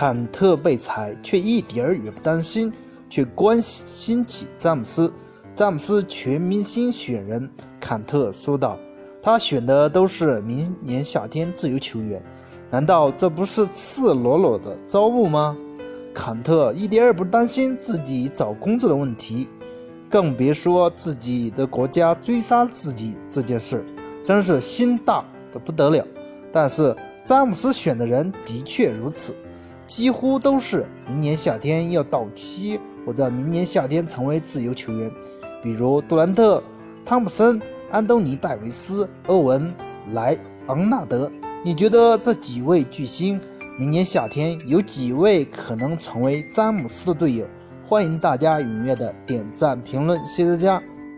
坎特被裁，却一点儿也不担心，却关心起詹姆斯。詹姆斯全明星选人，坎特说道：“他选的都是明年夏天自由球员，难道这不是赤裸裸的招募吗？”坎特一点也不担心自己找工作的问题，更别说自己的国家追杀自己这件事，真是心大的不得了。但是詹姆斯选的人的确如此，几乎都是明年夏天要到期或者明年夏天成为自由球员，比如杜兰特、汤普森、安东尼·戴维斯、欧文、莱昂纳德。你觉得这几位巨星？明年夏天有几位可能成为詹姆斯的队友？欢迎大家踊跃的点赞评论，谢谢大家。